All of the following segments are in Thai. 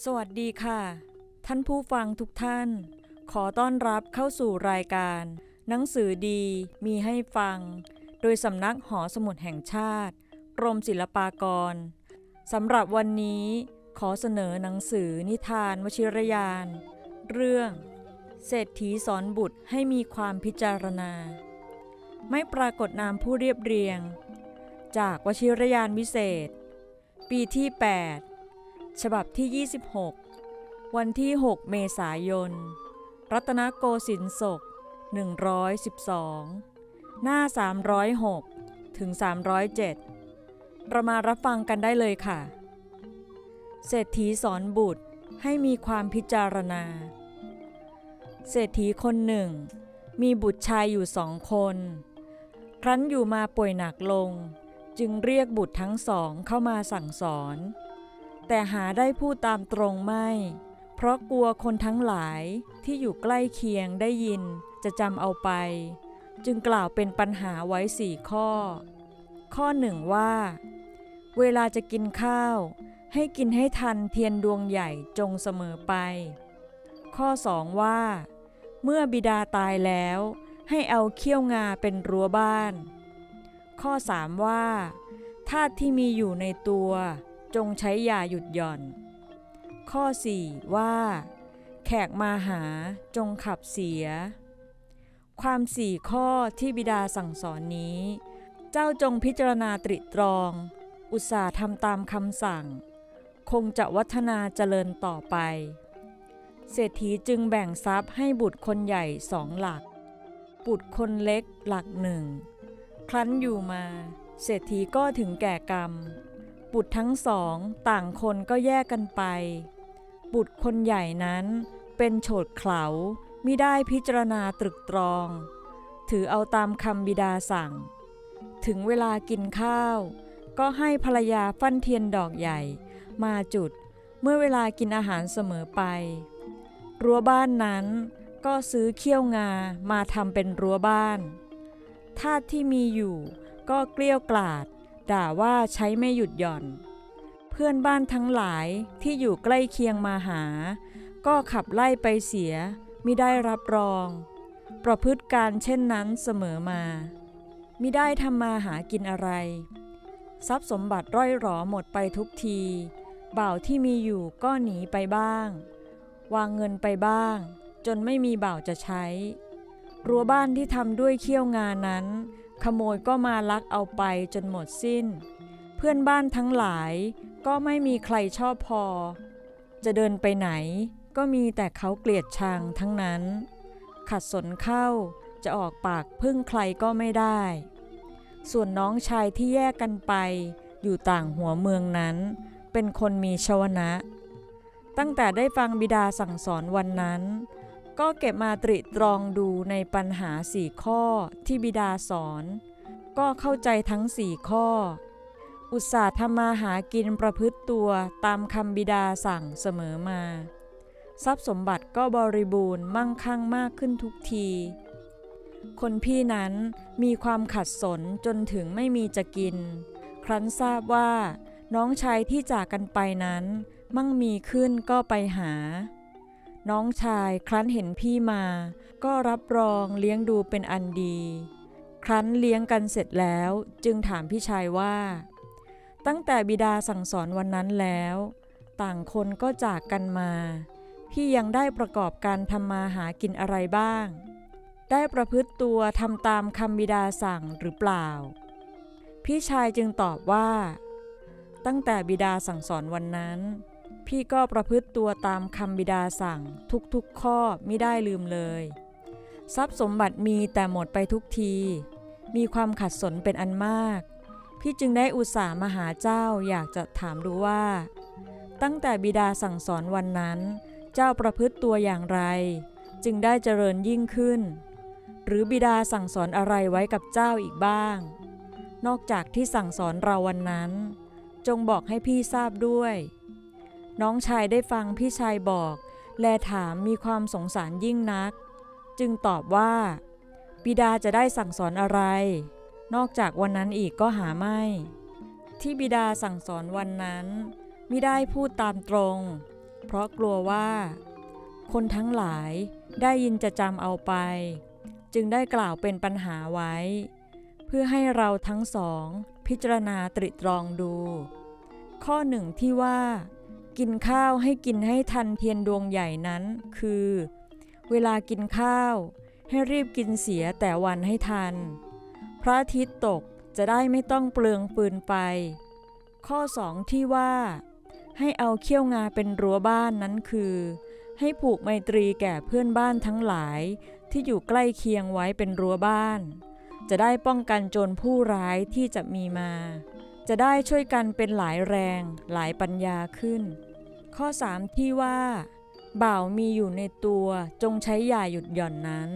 สวัสดีค่ะ ท่านผู้ฟังทุกท่าน ขอต้อนรับเข้าสู่รายการ หนังสือดีมีให้ฟัง โดยสำนักหอสมุดแห่งชาติกรมศิลปากรสำหรับวันนี้ขอเสนอหนังสือนิทานวชิรยาน เรื่อง เศรษฐีสอนบุตรให้มีความพิจารณา ไม่ปรากฏนามผู้เรียบเรียง จากวชิรยานวิเศษ ปีที่ 8 ฉบับที่ 26 วันที่ 6 เมษายน รัตนโกสินทร์ศก 112 หน้า 306 ถึง 307 เรามารับฟังกันได้เลยค่ะ เศรษฐีสอนบุตรให้มีความพิจารณา เศรษฐีคนหนึ่ง มีบุตรชายอยู่สองคน ครั้นอยู่มาป่วยหนักลง จึงเรียกบุตรทั้งสองเข้ามาสั่งสอน แต่หาได้พูดตามตรงไม่ เพราะกลัวคนทั้งหลายที่อยู่ใกล้เคียงได้ยินจะจำเอาไป จึงกล่าวเป็นปัญหาไว้สี่ข้อ ข้อหนึ่งว่า เวลาจะกินข้าว ให้กินให้ทันเทียนดวงใหญ่จงเสมอไป ข้อสองว่า เมื่อบิดาตายแล้ว ให้เอาเขี้ยวงาเป็นรั้วบ้าน ข้อสามว่าธาตุที่มีอยู่ในตัว จงใช้ยาหยุดหย่อน ข้อ 4 ว่า แขกมาหาจงขับเสีย ความสี่ข้อที่บิดาสั่งสอนนี้ เจ้าจงพิจารณาตริตรอง อุตสาห์ทำตามคำสั่ง คงจะวัฒนาเจริญต่อไป เศรษฐีจึงแบ่งทรัพย์ให้บุตรคนใหญ่สองหลัก บุตรคนเล็กหลักหนึ่งครั้นอยู่มา เศรษฐีก็ถึงแก่กรรม บุตรทั้งสองต่างคนก็แยกกันไป บุตรคนใหญ่นั้นเป็นโฉดเขลามิได้พิจารณาตรึกตรอง ถือเอาตามคำบิดาสั่ง ถึงเวลากินข้าว ก็ให้ภรรยาฟั่นเทียนดอกใหญ่ มาจุดเมื่อเวลากินอาหารเสมอไป รั้วบ้านนั้นก็ซื้อเขี้ยวงามาทำเป็นรั้วบ้านทาสที่มีอยู่ก็เกลี้ยวกล่อด ด่าว่าใช้ไม่หยุดหย่อน เพื่อนบ้านทั้งหลายที่อยู่ใกล้เคียงมาหา ก็ขับไล่ไปเสียมิได้รับรอง ประพฤติการเช่นนั้นเสมอมามิได้ทำมาหากินอะไร ทรัพย์สมบัติร่อยหรอหมดไปทุกทีบ่าวที่มีอยู่ก็หนีไปบ้าง วางเงินไปบ้าง จนไม่มีบ่าวจะใช้ รั้วบ้านที่ทำด้วยเขี้ยวงานนั้น ขโมยก็มาลักเอาไปจนหมดสิ้น เพื่อนบ้านทั้งหลายก็ไม่มีใครชอบพอ จะเดินไปไหนก็มีแต่เขาเกลียดชังทั้งนั้น ขัดสนเข้าจะออกปากพึ่งใครก็ไม่ได้ ส่วนน้องชายที่แยกกันไป อยู่ต่างหัวเมืองนั้น เป็นคนมีชวนะ ตั้งแต่ได้ฟังบิดาสั่งสอนวันนั้น ก็เก็บมาตริตรองดูในปัญหาสี่ข้อที่บิดาสอน ก็เข้าใจทั้งสี่ข้อ อุตส่าห์ทำมาหากินประพฤติตัวตามคำบิดาสั่งเสมอมา ทรัพย์สมบัติก็บริบูรณ์มั่งคั่งมากขึ้นทุกที คนพี่นั้นมีความขัดสนจนถึงไม่มีจะกิน ครั้นทราบว่า น้องชายที่จากกันไปนั้น มั่งมีขึ้นก็ไปหา น้องชายครั้นเห็นพี่มา ก็รับรองเลี้ยงดูเป็นอันดี ครั้นเลี้ยงกันเสร็จแล้วจึงถามพี่ชายว่า ตั้งแต่บิดาสั่งสอนวันนั้นแล้ว ต่างคนก็จากกันมา พี่ยังได้ประกอบการทำมาหากินอะไรบ้าง ได้ประพฤติตัวทำตามคำบิดาสั่งหรือเปล่า พี่ชายจึงตอบว่า ตั้งแต่บิดาสั่งสอนวันนั้น พี่ก็ประพฤติตัวตามคำบิดาสั่งทุกๆข้อไม่ได้ลืมเลย ทรัพย์สมบัติมีแต่หมดไปทุกที มีความขัดสนเป็นอันมาก พี่จึงได้อุตส่าห์มาหาเจ้าอยากจะถามดูว่า ตั้งแต่บิดาสั่งสอนวันนั้น เจ้าประพฤติตัวอย่างไร จึงได้เจริญยิ่งขึ้น หรือบิดาสั่งสอนอะไรไว้กับเจ้าอีกบ้าง นอกจากที่สั่งสอนเราวันนั้น จงบอกให้พี่ทราบด้วย น้องชายได้ฟังพี่ชายบอก แลถามมีความสงสารยิ่งนัก จึงตอบว่า บิดาจะได้สั่งสอนอะไร นอกจากวันนั้นอีกก็หาไม่ ที่บิดาสั่งสอนวันนั้นมิได้พูดตามตรงเพเพราะกลัวว่า คนทั้งหลายได้ยินจะจำเอาไป จึงได้กล่าวเป็นปัญหาไว้ เพื่อให้เราทั้งสอง พิจารณาตริตรองดู ข้อหนึ่งที่ว่า กินข้าวให้กินให้ทันเทียนดวงใหญ่นั้น คือ เวลากินข้าว ให้รีบกินเสียแต่วันให้ทัน พระอาทิตย์ตกจะได้ไม่ต้องเปลืองฟืนไป ข้อสองที่ว่า ให้เอาเขี้ยวงาเป็นรั้วบ้านนั้นคือ ให้ผูกไมตรีแก่เพื่อนบ้านทั้งหลายที่อยู่ใกล้เคียงไว้เป็นรั้วบ้าน จะได้ป้องกันโจรผู้ร้ายที่จะมีมา จะได้ช่วยกันเป็นหลายแรงหลายปัญญาขึ้น ข้อสามที่ว่า บ่าวมีอยู่ในตัวจงใช้อย่าหยุดหย่อนนั้น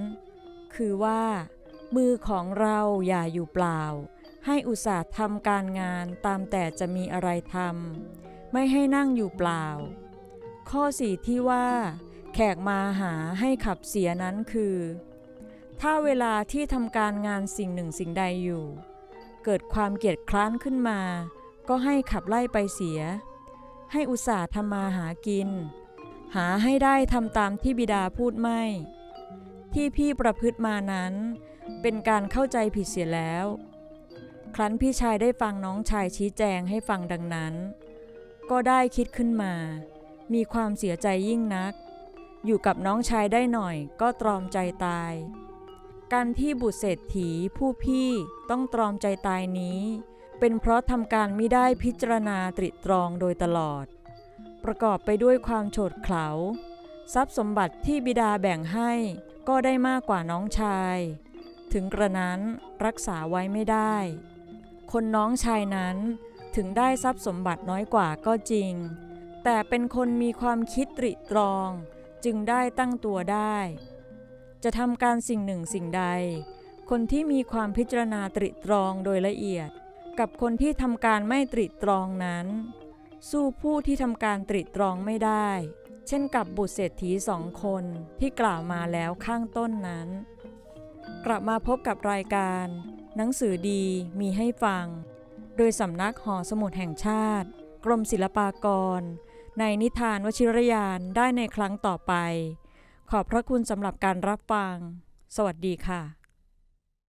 คือว่า มือของเราอย่าอยู่เปล่า ให้อุตส่าห์ทำการงานตามแต่จะมีอะไรทำไม่ให้นั่งอยู่เปล่า ข้อสี่ที่ว่า แขกมาหาให้ขับเสียนั้นคือ ถ้าเวลาที่ทำการงานสิ่งหนึ่งสิ่งใดอยู่ เกิดความเกียดคร้านขึ้นมา ก็ให้ขับไล่ไปเสีย ให้อุตส่าห์ทำมาหากิน หาให้ได้ทำตามที่บิดาพูดไม่ ที่พี่ประพฤติมานั้น เป็นการเข้าใจผิดเสียแล้ว ครั้นพี่ชายได้ฟังน้องชายชี้แจงให้ฟังดังนั้น ก็ได้คิดขึ้นมา มีความเสียใจยิ่งนัก อยู่กับน้องชายได้หน่อยก็ตรอมใจตาย การที่บุตรเศรษฐีผู้พี่ต้องตรอมใจตายนี้ เป็นเพราะทำการไม่ได้พิจารณาตริตรองโดยตลอด ประกอบไปด้วยความโฉดเขลาทรัพย์สมบัติที่บิดาแบ่งให้ก็ได้มากกว่าน้องชาย ถึงกระนั้นรักษาไว้ไม่ได้ คนน้องชายนั้นถึงได้ทรัพย์สมบัติน้อยกว่าก็จริง แต่เป็นคนมีความคิดตริตรอง จึงได้ตั้งตัวได้ จะทำการสิ่งหนึ่งสิ่งใด คนที่มีความพิจารณาตริตรองโดยละเอียด กับคนที่ทำการไม่ตริตรองนั้น สู้ผู้ที่ทำการตริตรองไม่ได้ เช่นกับบุตรเศรษฐีสองคนที่กล่าวมาแล้วข้างต้นนั้น กลับมาพบกับรายการ หนังสือดีมีให้ฟัง โดยสำนักหอสมุดแห่งชาติ กรมศิลปากร ในนิทานวชิรยานได้ในครั้งต่อไป ขอบพระคุณสำหรับการรับฟัง สวัสดีค่ะ